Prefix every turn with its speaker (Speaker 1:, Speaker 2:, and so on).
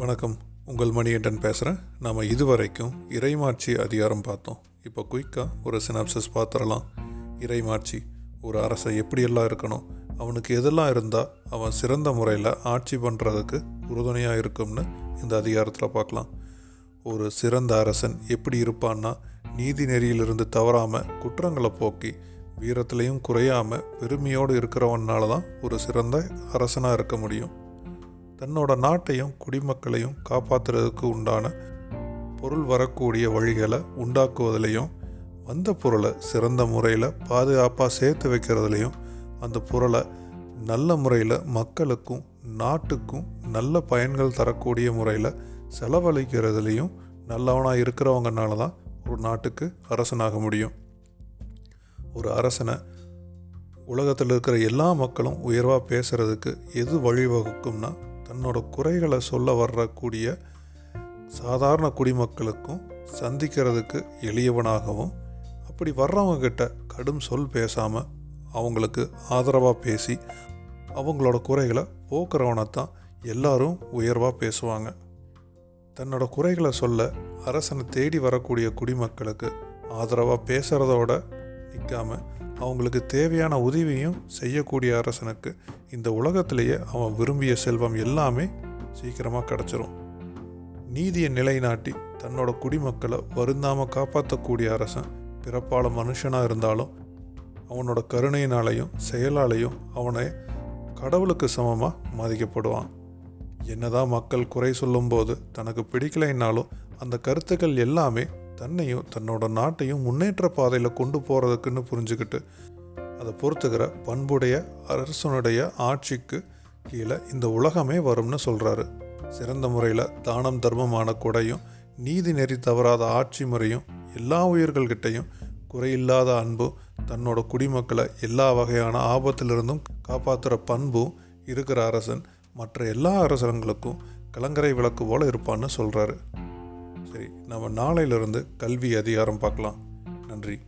Speaker 1: வணக்கம். உங்கள் மணிகண்டன் பேசுகிறேன் நாம் இதுவரைக்கும் இறைமாட்சி அதிகாரம் பார்த்தோம். இப்போ குயிக்காக ஒரு சினாப்சஸ் பார்த்துடலாம். இறைமாட்சி ஒரு அரசை எப்படியெல்லாம் இருக்கணும்? அவனுக்கு எதெல்லாம் இருந்தால் அவன் சிறந்த முறையில் ஆட்சி பண்ணுறதுக்கு உறுதுணையாக இருக்கும்னு இந்த அதிகாரத்தில் பார்க்கலாம். ஒரு சிறந்த அரசன் எப்படி இருப்பான்னா நீதி நெறியிலிருந்து தவறாமல் குற்றங்களை போக்கி வீரத்திலையும் குறையாமல் பெருமையோடு இருக்கிறவனால தான் ஒரு சிறந்த அரசனாக இருக்க முடியும். தன்னோட நாட்டையும் குடிமக்களையும் காப்பாற்றுறதுக்கு உண்டான பொருள் வரக்கூடிய வழிகளை உண்டாக்குவதிலையும் வந்த பொருளை சிறந்த முறையில் பாதுகாப்பாக சேர்த்து வைக்கிறதுலையும் அந்த பொருளை நல்ல முறையில் மக்களுக்கும் நாட்டுக்கும் நல்ல பயன்கள் தரக்கூடிய முறையில் செலவழிக்கிறதுலையும் நல்லவனாக இருக்கிறவங்கனால தான் ஒரு நாட்டுக்கு அரசனாக முடியும். ஒரு அரசனை உலகத்தில் இருக்கிற எல்லா மக்களும் உயர்வாக பேசுகிறதுக்கு எது வழிவகுக்கும்னா தன்னோட குறைகளை சொல்ல வரக்கூடிய சாதாரண குடிமக்களுக்கும் சந்திக்கிறதுக்கு எளியவனாகவும் அப்படி வர்றவங்கக்கிட்ட கடும் சொல் பேசாமல் அவங்களுக்கு ஆதரவாக பேசி அவங்களோட குறைகளை போக்குறவனை தான் எல்லாரும் உயர்வாக பேசுவாங்க. தன்னோட குறைகளை சொல்ல அரசனை தேடி வரக்கூடிய குடிமக்களுக்கு ஆதரவாக பேசுகிறதோட நிற்காம அவங்களுக்கு தேவையான உதவியும் செய்யக்கூடிய அரசனுக்கு இந்த உலகத்திலேயே அவன் விரும்பிய செல்வம் எல்லாமே சீக்கிரமாக கிடச்சிரும். நீதியை நிலைநாட்டி தன்னோட குடிமக்களை வருந்தாமல் காப்பாற்றக்கூடிய அரசன் பிறப்பால மனுஷனாக இருந்தாலும் அவனோட கருணையினாலையும் செயலாலையும் அவனை கடவுளுக்கு சமமாக மதிக்கப்படுவான். என்னதான் மக்கள் குறை சொல்லும்போது தனக்கு பிடிக்கலைன்னாலும் அந்த கருத்துக்கள் எல்லாமே தன்னையும் தன்னோட நாட்டையும் முன்னேற்ற பாதையில் கொண்டு போகிறதுக்குன்னு புரிஞ்சுக்கிட்டு அதை பொறுத்துக்கிற பண்புடைய அரசனுடைய ஆட்சிக்கு கீழே இந்த உலகமே வரும்னு சொல்கிறாரு சிறந்த முறையில் தானம் தர்மமான கொடையும் நீதி நெறி தவறாத ஆட்சி முறையும் எல்லா உயிர்கள்கிட்டையும் குறையில்லாத அன்பும் தன்னோட குடிமக்களை எல்லா வகையான ஆபத்திலிருந்தும் காப்பாற்றுற பண்பும் இருக்கிற அரசன் மற்ற எல்லா அரசர்களுக்கும் கலங்கரை விளக்கு போல் இருப்பான்னு சொல்கிறாரு சரி நம்ம நாளையிலிருந்து கல்வி அதிகாரம் பார்க்கலாம். நன்றி.